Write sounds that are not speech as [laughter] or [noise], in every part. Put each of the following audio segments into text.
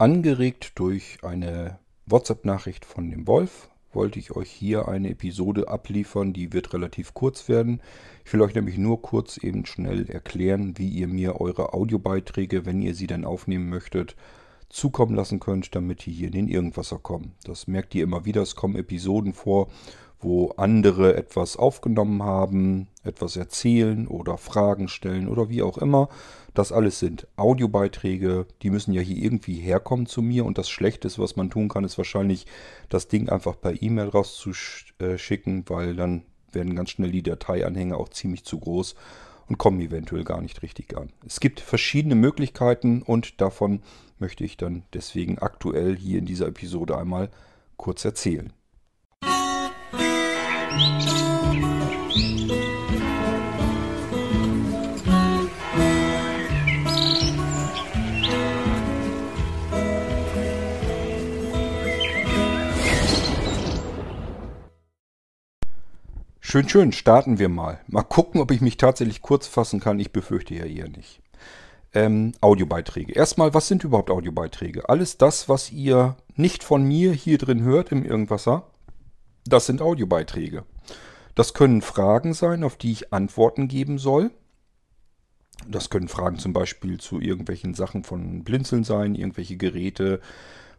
Angeregt durch eine WhatsApp-Nachricht von dem Wolf wollte ich euch hier eine Episode abliefern, die wird relativ kurz werden. Ich will euch nämlich nur kurz eben schnell erklären, wie ihr mir eure Audiobeiträge, wenn ihr sie dann aufnehmen möchtet, zukommen lassen könnt, damit die hier in den Irgendwasser kommen. Das merkt ihr immer wieder, es kommen Episoden vor, wo andere etwas aufgenommen haben, etwas erzählen oder Fragen stellen oder wie auch immer. Das alles sind Audiobeiträge, die müssen ja hier irgendwie herkommen zu mir und das Schlechteste, was man tun kann, ist wahrscheinlich das Ding einfach per E-Mail rauszuschicken, weil dann werden ganz schnell die Dateianhänge auch ziemlich zu groß und kommen eventuell gar nicht richtig an. Es gibt verschiedene Möglichkeiten und davon möchte ich dann deswegen aktuell hier in dieser Episode einmal kurz erzählen. Schön, schön, starten wir mal. Mal gucken, ob ich mich tatsächlich kurz fassen kann. Ich befürchte ja eher nicht. Ähm, Audiobeiträge. Erstmal, was sind überhaupt Audiobeiträge? Alles das, was ihr nicht von mir hier drin hört im Irgendwasser, das sind Audiobeiträge. Das können Fragen sein, auf die ich Antworten geben soll. Das können Fragen zum Beispiel zu irgendwelchen Sachen von Blinzeln sein, irgendwelche Geräte,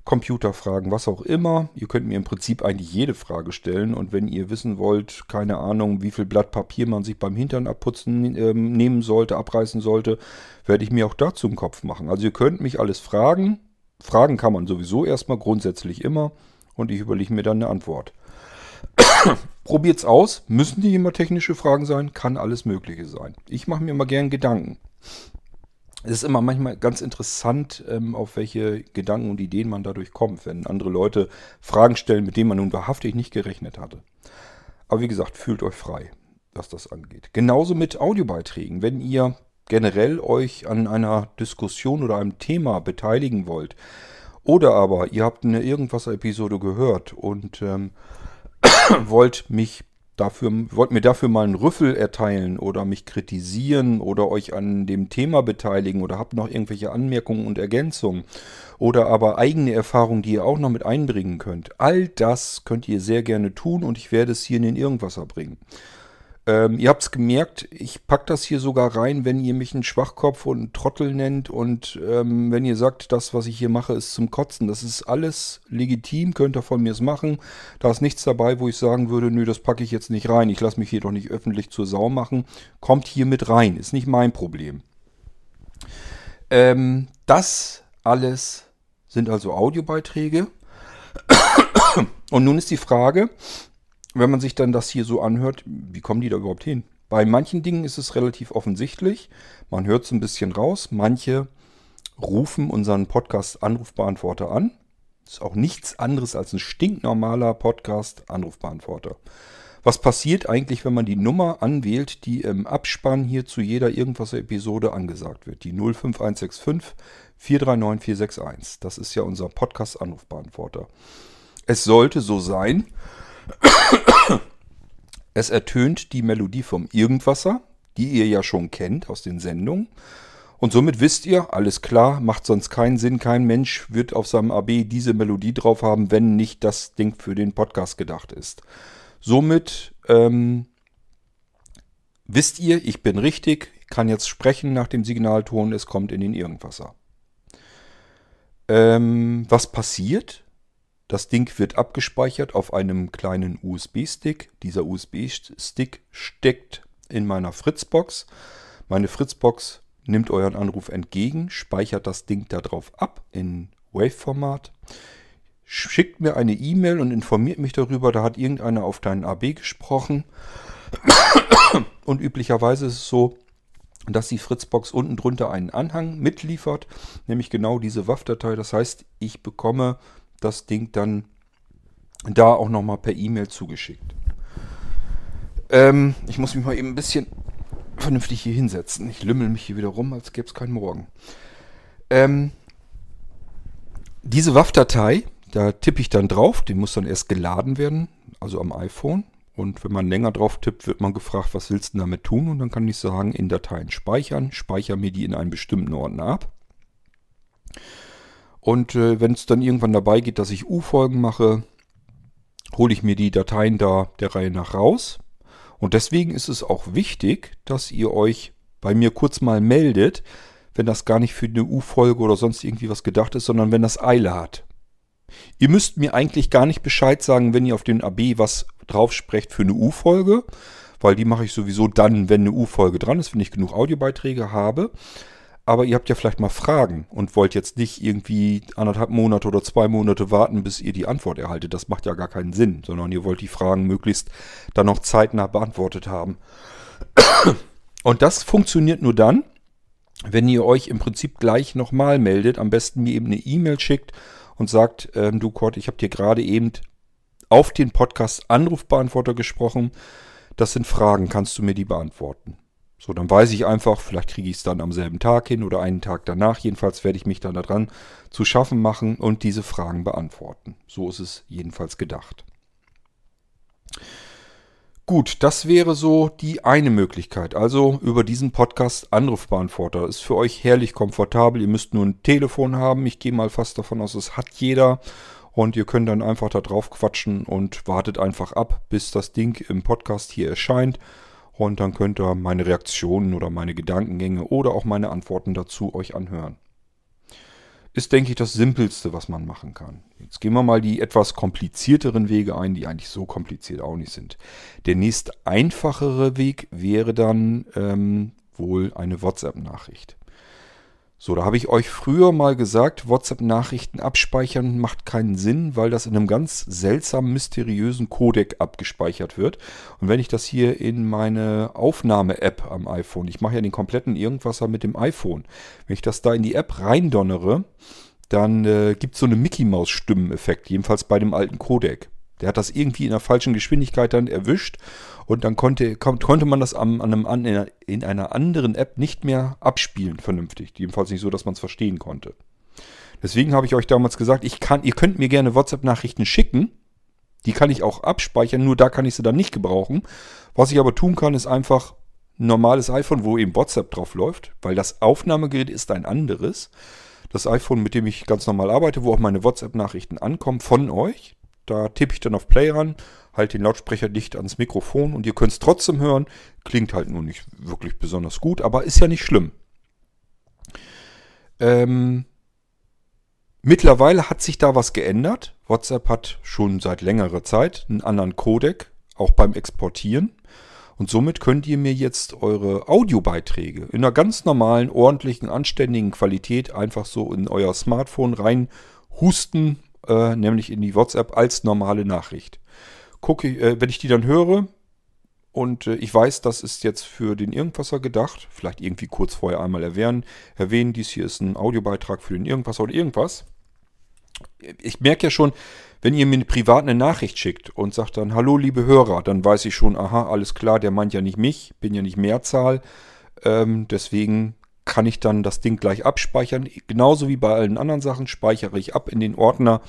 Computerfragen, was auch immer. Ihr könnt mir im Prinzip eigentlich jede Frage stellen und wenn ihr wissen wollt, keine Ahnung, wie viel Blatt Papier man sich beim Hintern abputzen äh, nehmen sollte, abreißen sollte, werde ich mir auch dazu im Kopf machen. Also ihr könnt mich alles fragen. Fragen kann man sowieso erstmal grundsätzlich immer und ich überlege mir dann eine Antwort. [coughs] Probiert's aus. Müssen die immer technische Fragen sein? Kann alles Mögliche sein. Ich mache mir immer gern Gedanken. Es ist immer manchmal ganz interessant, ähm, auf welche Gedanken und Ideen man dadurch kommt, wenn andere Leute Fragen stellen, mit denen man nun wahrhaftig nicht gerechnet hatte. Aber wie gesagt, fühlt euch frei, was das angeht. Genauso mit Audiobeiträgen. Wenn ihr generell euch an einer Diskussion oder einem Thema beteiligen wollt, oder aber ihr habt eine Irgendwas-Episode gehört und ähm, [coughs] wollt mich dafür, wollt mir dafür mal einen Rüffel erteilen oder mich kritisieren oder euch an dem Thema beteiligen oder habt noch irgendwelche Anmerkungen und Ergänzungen oder aber eigene Erfahrungen, die ihr auch noch mit einbringen könnt. All das könnt ihr sehr gerne tun und ich werde es hier in den Irgendwasser bringen. Ähm, ihr habt es gemerkt, ich packe das hier sogar rein, wenn ihr mich einen Schwachkopf und einen Trottel nennt und ähm, wenn ihr sagt, das, was ich hier mache, ist zum Kotzen. Das ist alles legitim, könnt ihr von mir es machen. Da ist nichts dabei, wo ich sagen würde, nö, das packe ich jetzt nicht rein. Ich lasse mich hier doch nicht öffentlich zur Sau machen. Kommt hier mit rein, ist nicht mein Problem. Ähm, das alles sind also Audiobeiträge. [coughs] Und nun ist die Frage, wenn man sich dann das hier so anhört, wie kommen die da überhaupt hin? Bei manchen Dingen ist es relativ offensichtlich. Man hört es ein bisschen raus. Manche rufen unseren Podcast-Anrufbeantworter an. Ist auch nichts anderes als ein stinknormaler Podcast-Anrufbeantworter. Was passiert eigentlich, wenn man die Nummer anwählt, die im Abspann hier zu jeder Irgendwas-Episode angesagt wird? Die 05165 439 461. Das ist ja unser Podcast-Anrufbeantworter. Es sollte so sein, es ertönt die Melodie vom Irgendwasser, die ihr ja schon kennt aus den Sendungen. Und somit wisst ihr, alles klar, macht sonst keinen Sinn. Kein Mensch wird auf seinem AB diese Melodie drauf haben, wenn nicht das Ding für den Podcast gedacht ist. Somit ähm, wisst ihr, ich bin richtig, kann jetzt sprechen nach dem Signalton, es kommt in den Irgendwasser. Ähm, was passiert? Das Ding wird abgespeichert auf einem kleinen USB-Stick. Dieser USB-Stick steckt in meiner Fritzbox. Meine Fritzbox nimmt euren Anruf entgegen, speichert das Ding darauf ab in Wave-Format, schickt mir eine E-Mail und informiert mich darüber, da hat irgendeiner auf deinen AB gesprochen. [coughs] Und üblicherweise ist es so, dass die Fritzbox unten drunter einen Anhang mitliefert, nämlich genau diese WAV-Datei. Das heißt, ich bekomme das Ding dann da auch nochmal per E-Mail zugeschickt. Ähm, ich muss mich mal eben ein bisschen vernünftig hier hinsetzen. Ich lümmel mich hier wieder rum, als gäbe es keinen Morgen. Ähm, diese WAV-Datei, da tippe ich dann drauf, die muss dann erst geladen werden, also am iPhone. Und wenn man länger drauf tippt, wird man gefragt, was willst du damit tun? Und dann kann ich sagen, in Dateien speichern, speichere mir die in einen bestimmten Ordner ab. Und äh, wenn es dann irgendwann dabei geht, dass ich U-Folgen mache, hole ich mir die Dateien da der Reihe nach raus. Und deswegen ist es auch wichtig, dass ihr euch bei mir kurz mal meldet, wenn das gar nicht für eine U-Folge oder sonst irgendwie was gedacht ist, sondern wenn das Eile hat. Ihr müsst mir eigentlich gar nicht Bescheid sagen, wenn ihr auf den AB was drauf sprecht für eine U-Folge, weil die mache ich sowieso dann, wenn eine U-Folge dran ist, wenn ich genug Audiobeiträge habe. Aber ihr habt ja vielleicht mal Fragen und wollt jetzt nicht irgendwie anderthalb Monate oder zwei Monate warten, bis ihr die Antwort erhaltet. Das macht ja gar keinen Sinn, sondern ihr wollt die Fragen möglichst dann noch zeitnah beantwortet haben. Und das funktioniert nur dann, wenn ihr euch im Prinzip gleich nochmal meldet, am besten mir eben eine E-Mail schickt und sagt, ähm, du Kurt, ich habe dir gerade eben auf den Podcast Anrufbeantworter gesprochen. Das sind Fragen, kannst du mir die beantworten? So, dann weiß ich einfach, vielleicht kriege ich es dann am selben Tag hin oder einen Tag danach. Jedenfalls werde ich mich dann daran zu schaffen machen und diese Fragen beantworten. So ist es jedenfalls gedacht. Gut, das wäre so die eine Möglichkeit. Also über diesen Podcast Anrufbeantworter. Ist für euch herrlich komfortabel. Ihr müsst nur ein Telefon haben. Ich gehe mal fast davon aus, es hat jeder. Und ihr könnt dann einfach da drauf quatschen und wartet einfach ab, bis das Ding im Podcast hier erscheint. Und dann könnt ihr meine Reaktionen oder meine Gedankengänge oder auch meine Antworten dazu euch anhören ist, denke ich, das Simpelste, was man machen kann. Jetzt gehen wir mal die etwas komplizierteren Wege ein, die eigentlich so kompliziert auch nicht sind. Der nächst einfachere Weg wäre dann ähm, wohl eine WhatsApp-Nachricht. So, da habe ich euch früher mal gesagt, WhatsApp-Nachrichten abspeichern macht keinen Sinn, weil das in einem ganz seltsamen, mysteriösen Codec abgespeichert wird. Und wenn ich das hier in meine Aufnahme-App am iPhone, ich mache ja den kompletten Irgendwasser mit dem iPhone, wenn ich das da in die App reindonnere, dann äh, gibt es so eine Mickey-Maus-Stimmeneffekt, jedenfalls bei dem alten Codec. Der hat das irgendwie in der falschen Geschwindigkeit dann erwischt und dann konnte, konnte man das an, einem, an, in einer anderen App nicht mehr abspielen vernünftig. Jedenfalls nicht so, dass man es verstehen konnte. Deswegen habe ich euch damals gesagt, ich kann, ihr könnt mir gerne WhatsApp-Nachrichten schicken. Die kann ich auch abspeichern, nur da kann ich sie dann nicht gebrauchen. Was ich aber tun kann, ist einfach ein normales iPhone, wo eben WhatsApp drauf läuft, weil das Aufnahmegerät ist ein anderes. Das iPhone, mit dem ich ganz normal arbeite, wo auch meine WhatsApp-Nachrichten ankommen von euch, da tippe ich dann auf Play ran, halte den Lautsprecher dicht ans Mikrofon und ihr könnt es trotzdem hören. Klingt halt nur nicht wirklich besonders gut, aber ist ja nicht schlimm. Ähm, mittlerweile hat sich da was geändert. WhatsApp hat schon seit längerer Zeit einen anderen Codec, auch beim Exportieren. Und somit könnt ihr mir jetzt eure Audiobeiträge in einer ganz normalen, ordentlichen, anständigen Qualität einfach so in euer Smartphone rein husten äh, nämlich in die WhatsApp als normale Nachricht. Gucke, äh, wenn ich die dann höre und äh, ich weiß, das ist jetzt für den Irgendwasser gedacht, vielleicht irgendwie kurz vorher einmal erwähnen, erwähnen, dies hier ist ein Audiobeitrag für den Irgendwasser oder irgendwas. Ich merke ja schon, wenn ihr mir privat eine Nachricht schickt und sagt dann, hallo liebe Hörer, dann weiß ich schon, aha, alles klar, der meint ja nicht mich, bin ja nicht Mehrzahl. Ähm, deswegen kann ich dann das Ding gleich abspeichern. Genauso wie bei allen anderen Sachen speichere ich ab in den Ordner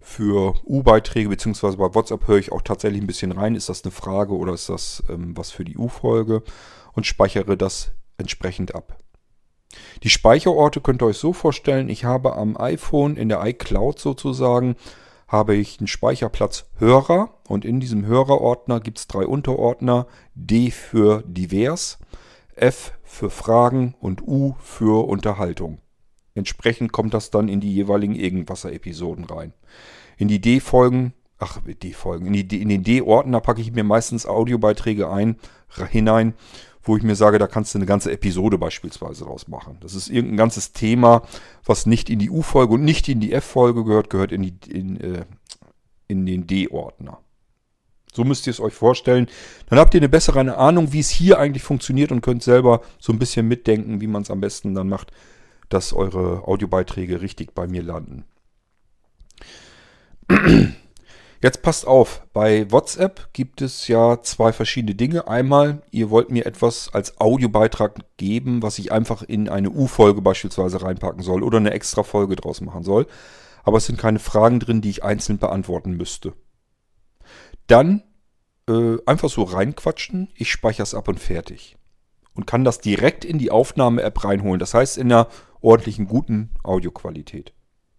für U-Beiträge, beziehungsweise bei WhatsApp höre ich auch tatsächlich ein bisschen rein. Ist das eine Frage oder ist das ähm, was für die U-Folge? Und speichere das entsprechend ab. Die Speicherorte könnt ihr euch so vorstellen, ich habe am iPhone in der iCloud sozusagen, habe ich einen Speicherplatz Hörer und in diesem Hörerordner gibt es drei Unterordner, D für divers, F für Fragen und U für Unterhaltung. Entsprechend kommt das dann in die jeweiligen Irgendwasser-Episoden rein. In die D-Folgen, ach, D-Folgen, in, in den D-Ordner packe ich mir meistens Audiobeiträge ein, hinein, wo ich mir sage, da kannst du eine ganze Episode beispielsweise draus machen. Das ist irgendein ganzes Thema, was nicht in die U-Folge und nicht in die F-Folge gehört, gehört in, die, in, äh, in den D-Ordner. So müsst ihr es euch vorstellen. Dann habt ihr eine bessere Ahnung, wie es hier eigentlich funktioniert und könnt selber so ein bisschen mitdenken, wie man es am besten dann macht, dass eure Audiobeiträge richtig bei mir landen. Jetzt passt auf, bei WhatsApp gibt es ja zwei verschiedene Dinge. Einmal, ihr wollt mir etwas als Audiobeitrag geben, was ich einfach in eine U-Folge beispielsweise reinpacken soll oder eine extra Folge draus machen soll. Aber es sind keine Fragen drin, die ich einzeln beantworten müsste dann äh, einfach so reinquatschen, ich speichere es ab und fertig. Und kann das direkt in die Aufnahme-App reinholen. Das heißt in einer ordentlichen, guten Audioqualität.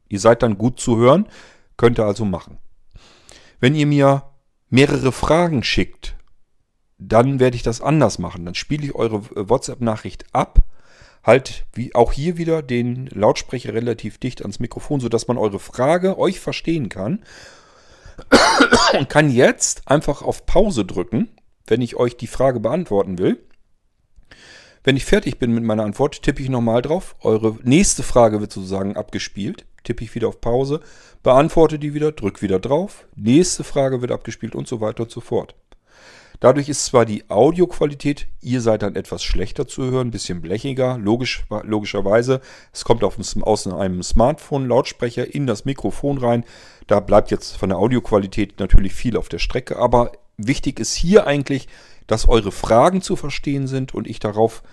Ihr seid dann gut zu hören, könnt ihr also machen. Wenn ihr mir mehrere Fragen schickt, dann werde ich das anders machen. Dann spiele ich eure WhatsApp-Nachricht ab, halt wie auch hier wieder den Lautsprecher relativ dicht ans Mikrofon, sodass man eure Frage euch verstehen kann [coughs] und kann jetzt einfach auf Pause drücken, wenn ich euch die Frage beantworten will. Wenn ich fertig bin mit meiner Antwort, tippe ich nochmal drauf. Eure nächste Frage wird sozusagen abgespielt. Tippe ich wieder auf Pause, beantworte die wieder, drücke wieder drauf. Nächste Frage wird abgespielt und so weiter und so fort. Dadurch ist zwar die Audioqualität, ihr seid dann etwas schlechter zu hören, ein bisschen blechiger, logisch, logischerweise. Es kommt auf, aus einem Smartphone-Lautsprecher in das Mikrofon rein. Da bleibt jetzt von der Audioqualität natürlich viel auf der Strecke, aber wichtig ist hier eigentlich, dass eure Fragen zu verstehen sind und ich darauf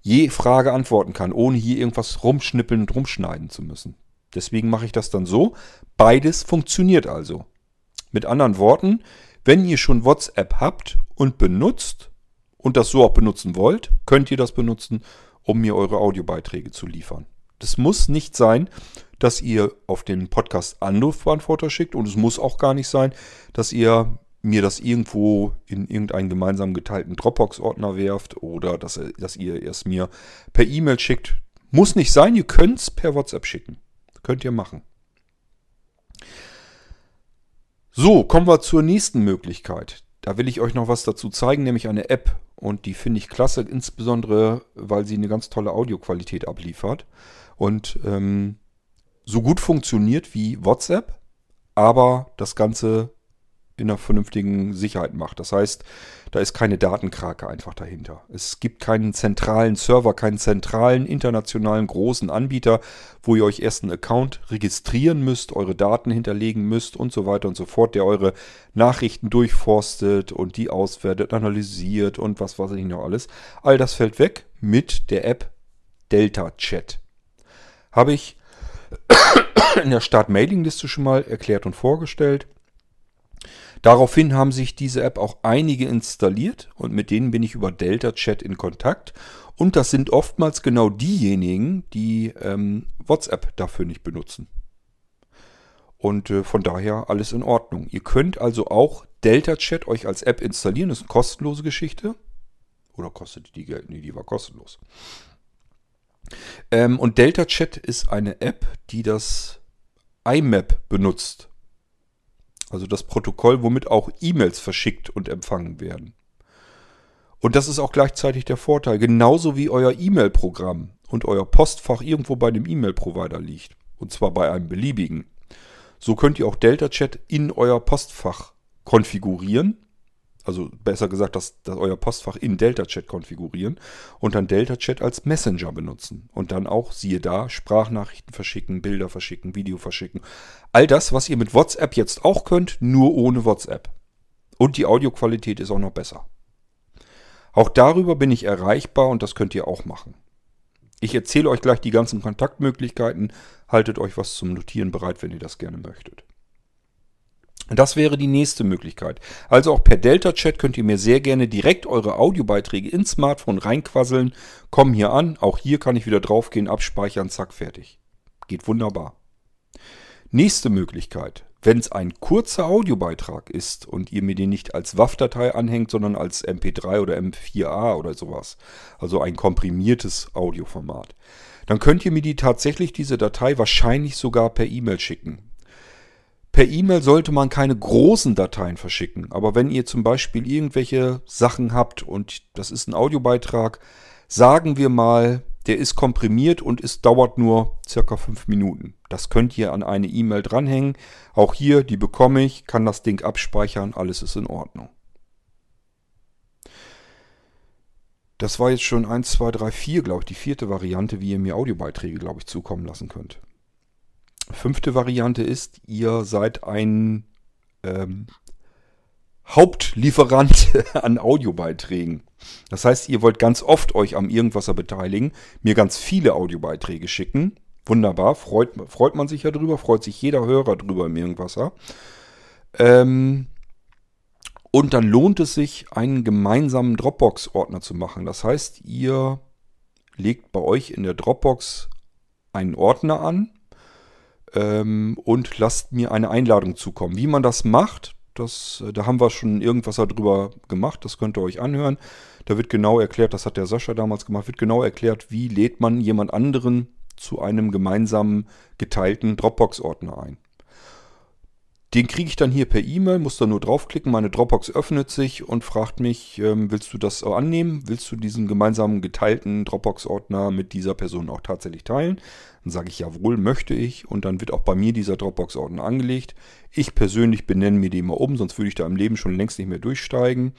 je Frage antworten kann, ohne hier irgendwas rumschnippeln und rumschneiden zu müssen. Deswegen mache ich das dann so. Beides funktioniert also. Mit anderen Worten, wenn ihr schon WhatsApp habt und benutzt und das so auch benutzen wollt, könnt ihr das benutzen, um mir eure Audiobeiträge zu liefern. Das muss nicht sein, dass ihr auf den Podcast Anrufbeantworter schickt und es muss auch gar nicht sein, dass ihr mir das irgendwo in irgendeinen gemeinsam geteilten Dropbox-Ordner werft oder dass, dass ihr es mir per E-Mail schickt. Muss nicht sein, ihr könnt es per WhatsApp schicken. Könnt ihr machen. So, kommen wir zur nächsten Möglichkeit. Da will ich euch noch was dazu zeigen, nämlich eine App. Und die finde ich klasse, insbesondere weil sie eine ganz tolle Audioqualität abliefert. Und ähm, so gut funktioniert wie WhatsApp, aber das Ganze in einer vernünftigen Sicherheit macht. Das heißt, da ist keine Datenkrake einfach dahinter. Es gibt keinen zentralen Server, keinen zentralen internationalen großen Anbieter, wo ihr euch erst einen Account registrieren müsst, eure Daten hinterlegen müsst und so weiter und so fort, der eure Nachrichten durchforstet und die auswertet, analysiert und was weiß ich noch alles. All das fällt weg mit der App Delta Chat. Habe ich in der Start-Mailing-Liste schon mal erklärt und vorgestellt. Daraufhin haben sich diese App auch einige installiert und mit denen bin ich über Delta Chat in Kontakt. Und das sind oftmals genau diejenigen, die ähm, WhatsApp dafür nicht benutzen. Und äh, von daher alles in Ordnung. Ihr könnt also auch Delta Chat euch als App installieren. Das ist eine kostenlose Geschichte. Oder kostet die Geld? Nee, die war kostenlos. Ähm, und Delta Chat ist eine App, die das IMAP benutzt. Also das Protokoll, womit auch E-Mails verschickt und empfangen werden. Und das ist auch gleichzeitig der Vorteil, genauso wie euer E-Mail-Programm und euer Postfach irgendwo bei dem E-Mail-Provider liegt. Und zwar bei einem beliebigen. So könnt ihr auch Delta Chat in euer Postfach konfigurieren also besser gesagt, dass, dass euer Postfach in Delta Chat konfigurieren und dann Delta Chat als Messenger benutzen. Und dann auch, siehe da, Sprachnachrichten verschicken, Bilder verschicken, Video verschicken. All das, was ihr mit WhatsApp jetzt auch könnt, nur ohne WhatsApp. Und die Audioqualität ist auch noch besser. Auch darüber bin ich erreichbar und das könnt ihr auch machen. Ich erzähle euch gleich die ganzen Kontaktmöglichkeiten. Haltet euch was zum Notieren bereit, wenn ihr das gerne möchtet. Das wäre die nächste Möglichkeit. Also auch per Delta-Chat könnt ihr mir sehr gerne direkt eure Audiobeiträge ins Smartphone reinquasseln. Kommen hier an. Auch hier kann ich wieder draufgehen, abspeichern, zack, fertig. Geht wunderbar. Nächste Möglichkeit. Wenn es ein kurzer Audiobeitrag ist und ihr mir den nicht als WAV-Datei anhängt, sondern als MP3 oder M4A oder sowas, also ein komprimiertes Audioformat, dann könnt ihr mir die tatsächlich diese Datei wahrscheinlich sogar per E-Mail schicken. Per E-Mail sollte man keine großen Dateien verschicken, aber wenn ihr zum Beispiel irgendwelche Sachen habt und das ist ein Audiobeitrag, sagen wir mal, der ist komprimiert und es dauert nur circa fünf Minuten. Das könnt ihr an eine E-Mail dranhängen. Auch hier, die bekomme ich, kann das Ding abspeichern, alles ist in Ordnung. Das war jetzt schon 1, 2, 3, 4, glaube ich, die vierte Variante, wie ihr mir Audiobeiträge, glaube ich, zukommen lassen könnt. Fünfte Variante ist, ihr seid ein ähm, Hauptlieferant [laughs] an Audiobeiträgen. Das heißt, ihr wollt ganz oft euch am Irgendwasser beteiligen, mir ganz viele Audiobeiträge schicken. Wunderbar, freut, freut man sich ja drüber, freut sich jeder Hörer drüber im Irgendwasser. Ähm, und dann lohnt es sich, einen gemeinsamen Dropbox-Ordner zu machen. Das heißt, ihr legt bei euch in der Dropbox einen Ordner an, ähm, und lasst mir eine Einladung zukommen. Wie man das macht, das, äh, da haben wir schon irgendwas darüber gemacht, das könnt ihr euch anhören. Da wird genau erklärt, das hat der Sascha damals gemacht, wird genau erklärt, wie lädt man jemand anderen zu einem gemeinsamen geteilten Dropbox-Ordner ein. Den kriege ich dann hier per E-Mail, muss da nur draufklicken, meine Dropbox öffnet sich und fragt mich, ähm, willst du das annehmen? Willst du diesen gemeinsamen geteilten Dropbox-Ordner mit dieser Person auch tatsächlich teilen? Dann sage ich jawohl, möchte ich und dann wird auch bei mir dieser Dropbox-Ordner angelegt. Ich persönlich benenne mir den mal um, sonst würde ich da im Leben schon längst nicht mehr durchsteigen.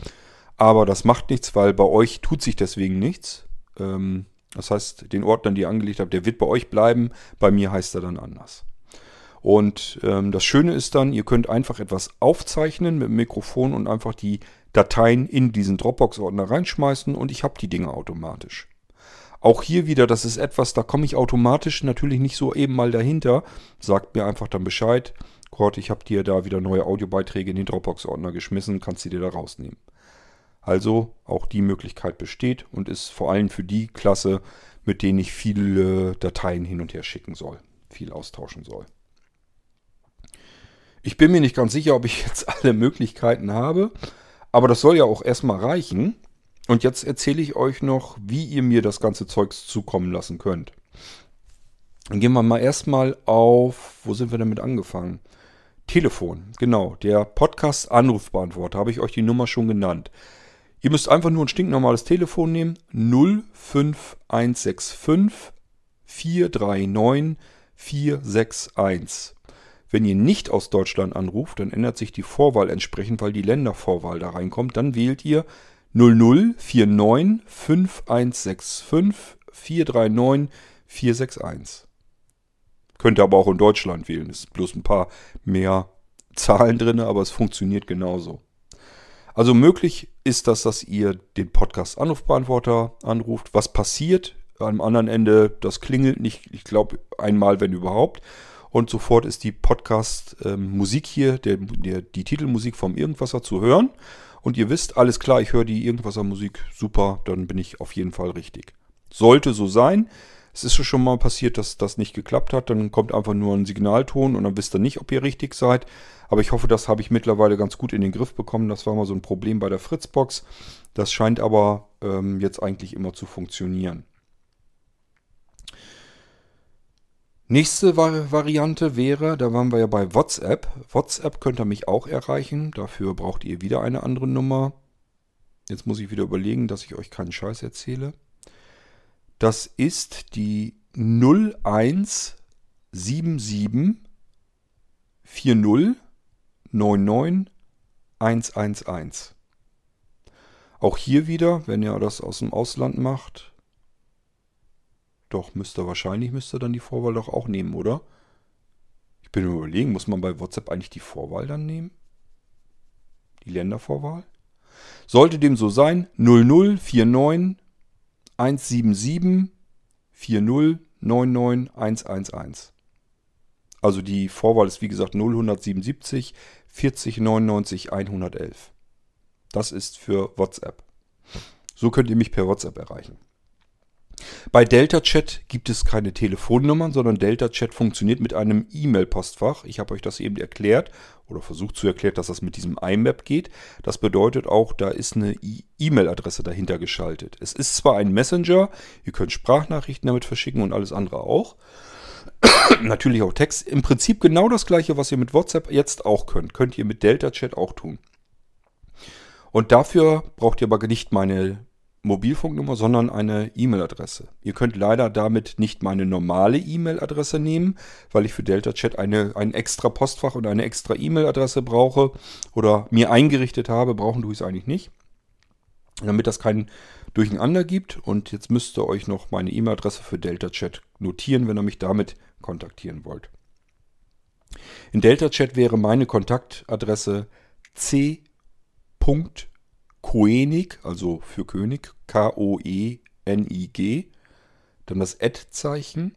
Aber das macht nichts, weil bei euch tut sich deswegen nichts. Ähm, das heißt, den Ordner, den ihr angelegt habt, der wird bei euch bleiben. Bei mir heißt er dann anders. Und ähm, das Schöne ist dann, ihr könnt einfach etwas aufzeichnen mit dem Mikrofon und einfach die Dateien in diesen Dropbox-Ordner reinschmeißen und ich habe die Dinge automatisch. Auch hier wieder, das ist etwas, da komme ich automatisch natürlich nicht so eben mal dahinter. Sagt mir einfach dann Bescheid. Gott, ich habe dir da wieder neue Audiobeiträge in den Dropbox-Ordner geschmissen, kannst du dir da rausnehmen. Also auch die Möglichkeit besteht und ist vor allem für die Klasse, mit denen ich viele Dateien hin und her schicken soll, viel austauschen soll. Ich bin mir nicht ganz sicher, ob ich jetzt [laughs] alle Möglichkeiten habe, aber das soll ja auch erstmal reichen. Und jetzt erzähle ich euch noch, wie ihr mir das ganze Zeugs zukommen lassen könnt. Dann gehen wir mal erstmal auf, wo sind wir damit angefangen? Telefon, genau, der Podcast-Anrufbeantworter, habe ich euch die Nummer schon genannt. Ihr müsst einfach nur ein stinknormales Telefon nehmen, 05165 439 461. Wenn ihr nicht aus Deutschland anruft, dann ändert sich die Vorwahl entsprechend, weil die Ländervorwahl da reinkommt. Dann wählt ihr 0049 5165 439 461. Könnt ihr aber auch in Deutschland wählen. Es ist bloß ein paar mehr Zahlen drin, aber es funktioniert genauso. Also möglich ist das, dass ihr den Podcast Anrufbeantworter anruft. Was passiert? Am anderen Ende, das klingelt nicht, ich glaube einmal, wenn überhaupt und sofort ist die Podcast-Musik ähm, hier, der, der, die Titelmusik vom Irgendwasser zu hören. Und ihr wisst, alles klar, ich höre die Irgendwasser-Musik, super, dann bin ich auf jeden Fall richtig. Sollte so sein. Es ist schon mal passiert, dass das nicht geklappt hat. Dann kommt einfach nur ein Signalton und dann wisst ihr nicht, ob ihr richtig seid. Aber ich hoffe, das habe ich mittlerweile ganz gut in den Griff bekommen. Das war mal so ein Problem bei der Fritzbox. Das scheint aber ähm, jetzt eigentlich immer zu funktionieren. Nächste Variante wäre, da waren wir ja bei WhatsApp. WhatsApp könnt ihr mich auch erreichen. Dafür braucht ihr wieder eine andere Nummer. Jetzt muss ich wieder überlegen, dass ich euch keinen Scheiß erzähle. Das ist die 0177 40 99 111. Auch hier wieder, wenn ihr das aus dem Ausland macht, doch, müsste wahrscheinlich, müsste dann die Vorwahl doch auch nehmen, oder? Ich bin überlegen, muss man bei WhatsApp eigentlich die Vorwahl dann nehmen? Die Ländervorwahl? Sollte dem so sein, 0049 177 40 99 111. Also die Vorwahl ist wie gesagt 0177 40 99 111. Das ist für WhatsApp. So könnt ihr mich per WhatsApp erreichen. Bei Delta Chat gibt es keine Telefonnummern, sondern Delta Chat funktioniert mit einem E-Mail-Postfach. Ich habe euch das eben erklärt oder versucht zu erklären, dass das mit diesem IMAP geht. Das bedeutet auch, da ist eine E-Mail-Adresse dahinter geschaltet. Es ist zwar ein Messenger, ihr könnt Sprachnachrichten damit verschicken und alles andere auch. [coughs] Natürlich auch Text. Im Prinzip genau das gleiche, was ihr mit WhatsApp jetzt auch könnt. Könnt ihr mit Delta Chat auch tun. Und dafür braucht ihr aber nicht meine Mobilfunknummer, sondern eine E-Mail-Adresse. Ihr könnt leider damit nicht meine normale E-Mail-Adresse nehmen, weil ich für Delta Chat eine, ein extra Postfach und eine extra E-Mail-Adresse brauche oder mir eingerichtet habe. Brauchen tue ich es eigentlich nicht. Damit das kein Durcheinander gibt. Und jetzt müsst ihr euch noch meine E-Mail-Adresse für Delta Chat notieren, wenn ihr mich damit kontaktieren wollt. In Delta Chat wäre meine Kontaktadresse c. Koenig, also für König, K-O-E-N-I-G, dann das Ad-Zeichen,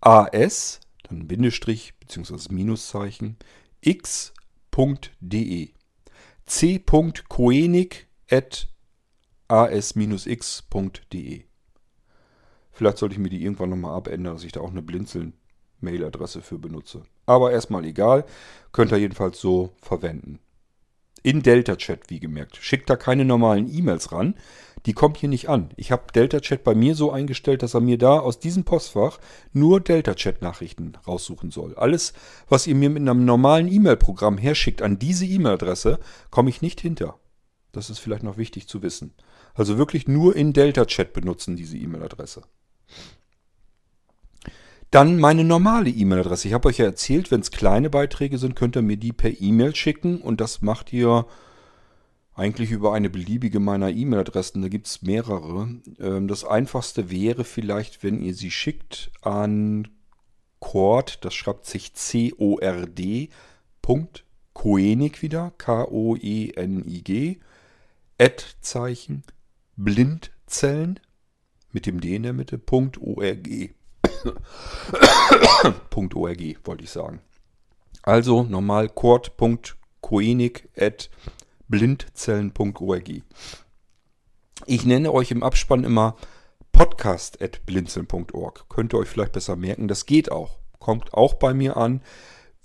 AS, dann Bindestrich bzw. Minuszeichen, x.de. c.koenig at as-x.de. Vielleicht sollte ich mir die irgendwann nochmal abändern, dass ich da auch eine Blinzeln Mailadresse für benutze. Aber erstmal egal, könnt ihr jedenfalls so verwenden. In Delta Chat, wie gemerkt. Schickt da keine normalen E-Mails ran. Die kommen hier nicht an. Ich habe Delta Chat bei mir so eingestellt, dass er mir da aus diesem Postfach nur Delta Chat Nachrichten raussuchen soll. Alles, was ihr mir mit einem normalen E-Mail-Programm herschickt an diese E-Mail-Adresse, komme ich nicht hinter. Das ist vielleicht noch wichtig zu wissen. Also wirklich nur in Delta Chat benutzen diese E-Mail-Adresse. Dann meine normale E-Mail-Adresse. Ich habe euch ja erzählt, wenn es kleine Beiträge sind, könnt ihr mir die per E-Mail schicken und das macht ihr eigentlich über eine beliebige meiner E-Mail-Adressen. Da gibt es mehrere. Ähm, das einfachste wäre vielleicht, wenn ihr sie schickt an Cord, das schreibt sich C-O-R-D, Punkt, Koenig wieder, K-O-E-N-I-G, Ad-Zeichen, Blindzellen, mit dem D in der Mitte, Punkt, O-R-G. [coughs] .org wollte ich sagen. Also normal cord.koenig.blindzellen.org. Ich nenne euch im Abspann immer podcast.blinzeln.org. Könnt ihr euch vielleicht besser merken, das geht auch. Kommt auch bei mir an.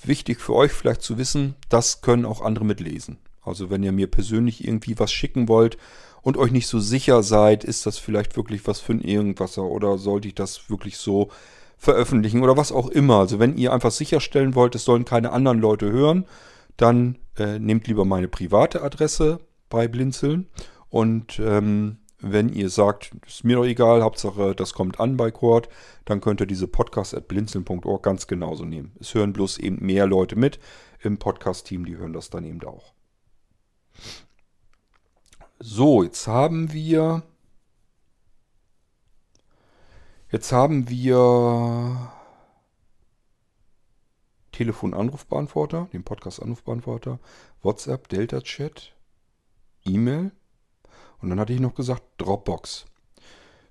Wichtig für euch vielleicht zu wissen, das können auch andere mitlesen. Also wenn ihr mir persönlich irgendwie was schicken wollt und euch nicht so sicher seid, ist das vielleicht wirklich was für ein Irgendwasser oder sollte ich das wirklich so veröffentlichen oder was auch immer. Also wenn ihr einfach sicherstellen wollt, es sollen keine anderen Leute hören, dann äh, nehmt lieber meine private Adresse bei Blinzeln und ähm, wenn ihr sagt, ist mir doch egal, Hauptsache das kommt an bei Cord, dann könnt ihr diese Podcast at blinzeln.org ganz genauso nehmen. Es hören bloß eben mehr Leute mit im Podcast-Team, die hören das dann eben auch. So, jetzt haben wir. Jetzt haben wir Telefon-Anrufbeantworter, den Podcast-Anrufbeantworter, WhatsApp, Delta-Chat, E-Mail und dann hatte ich noch gesagt Dropbox.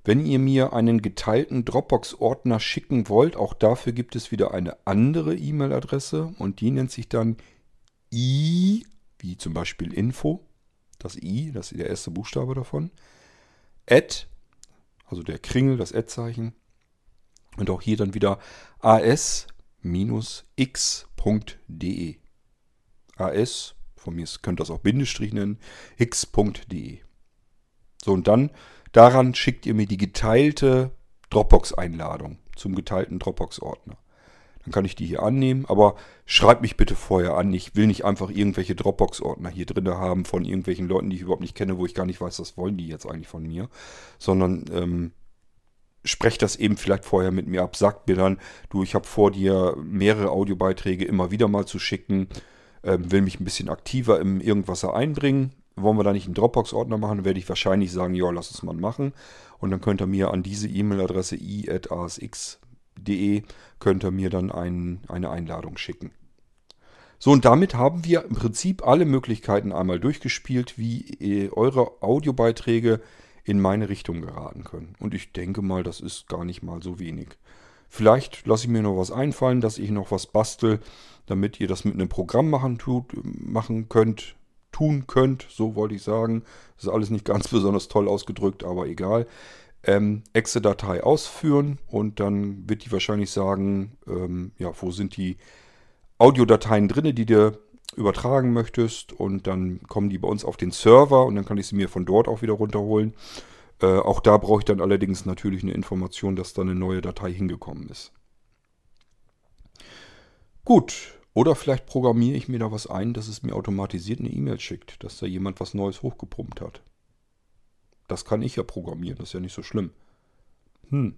Wenn ihr mir einen geteilten Dropbox-Ordner schicken wollt, auch dafür gibt es wieder eine andere E-Mail-Adresse und die nennt sich dann i, wie zum Beispiel Info, das I, das ist der erste Buchstabe davon, at, also der Kringel, das Ad-Zeichen, und auch hier dann wieder as-x.de. as, von mir könnt ihr das auch Bindestrich nennen, x.de. So, und dann daran schickt ihr mir die geteilte Dropbox-Einladung zum geteilten Dropbox-Ordner. Dann kann ich die hier annehmen, aber schreibt mich bitte vorher an. Ich will nicht einfach irgendwelche Dropbox-Ordner hier drin haben von irgendwelchen Leuten, die ich überhaupt nicht kenne, wo ich gar nicht weiß, was wollen die jetzt eigentlich von mir. Sondern ähm, sprecht das eben vielleicht vorher mit mir ab. Sagt mir dann, du, ich habe vor dir mehrere Audiobeiträge immer wieder mal zu schicken. Ähm, will mich ein bisschen aktiver im Irgendwas einbringen. Wollen wir da nicht einen Dropbox-Ordner machen, werde ich wahrscheinlich sagen, ja, lass es mal machen. Und dann könnt ihr mir an diese E-Mail-Adresse i.asx de könnt ihr mir dann ein, eine Einladung schicken. So, und damit haben wir im Prinzip alle Möglichkeiten einmal durchgespielt, wie eure Audiobeiträge in meine Richtung geraten können. Und ich denke mal, das ist gar nicht mal so wenig. Vielleicht lasse ich mir noch was einfallen, dass ich noch was bastel, damit ihr das mit einem Programm machen, tut, machen könnt, tun könnt, so wollte ich sagen. Das ist alles nicht ganz besonders toll ausgedrückt, aber egal ähm, Exe-Datei ausführen und dann wird die wahrscheinlich sagen, ähm, ja, wo sind die Audiodateien drin, die du übertragen möchtest und dann kommen die bei uns auf den Server und dann kann ich sie mir von dort auch wieder runterholen. Äh, auch da brauche ich dann allerdings natürlich eine Information, dass da eine neue Datei hingekommen ist. Gut, oder vielleicht programmiere ich mir da was ein, dass es mir automatisiert eine E-Mail schickt, dass da jemand was Neues hochgepumpt hat. Das kann ich ja programmieren, das ist ja nicht so schlimm. Hm.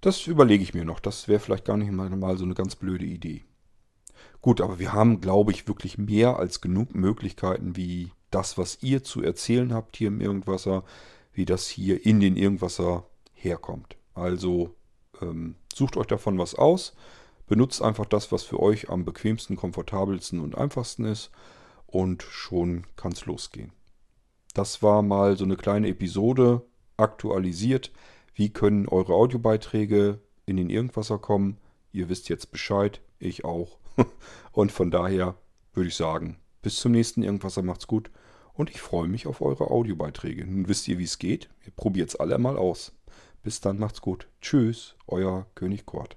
Das überlege ich mir noch. Das wäre vielleicht gar nicht mal so eine ganz blöde Idee. Gut, aber wir haben, glaube ich, wirklich mehr als genug Möglichkeiten, wie das, was ihr zu erzählen habt hier im Irgendwasser, wie das hier in den Irgendwasser herkommt. Also ähm, sucht euch davon was aus, benutzt einfach das, was für euch am bequemsten, komfortabelsten und einfachsten ist und schon kann es losgehen. Das war mal so eine kleine Episode aktualisiert. Wie können eure Audiobeiträge in den Irgendwasser kommen? Ihr wisst jetzt Bescheid, ich auch. [laughs] Und von daher würde ich sagen, bis zum nächsten Irgendwasser macht's gut und ich freue mich auf eure Audiobeiträge. Nun wisst ihr, wie es geht. Ihr probiert es alle mal aus. Bis dann macht's gut. Tschüss, euer König Kort.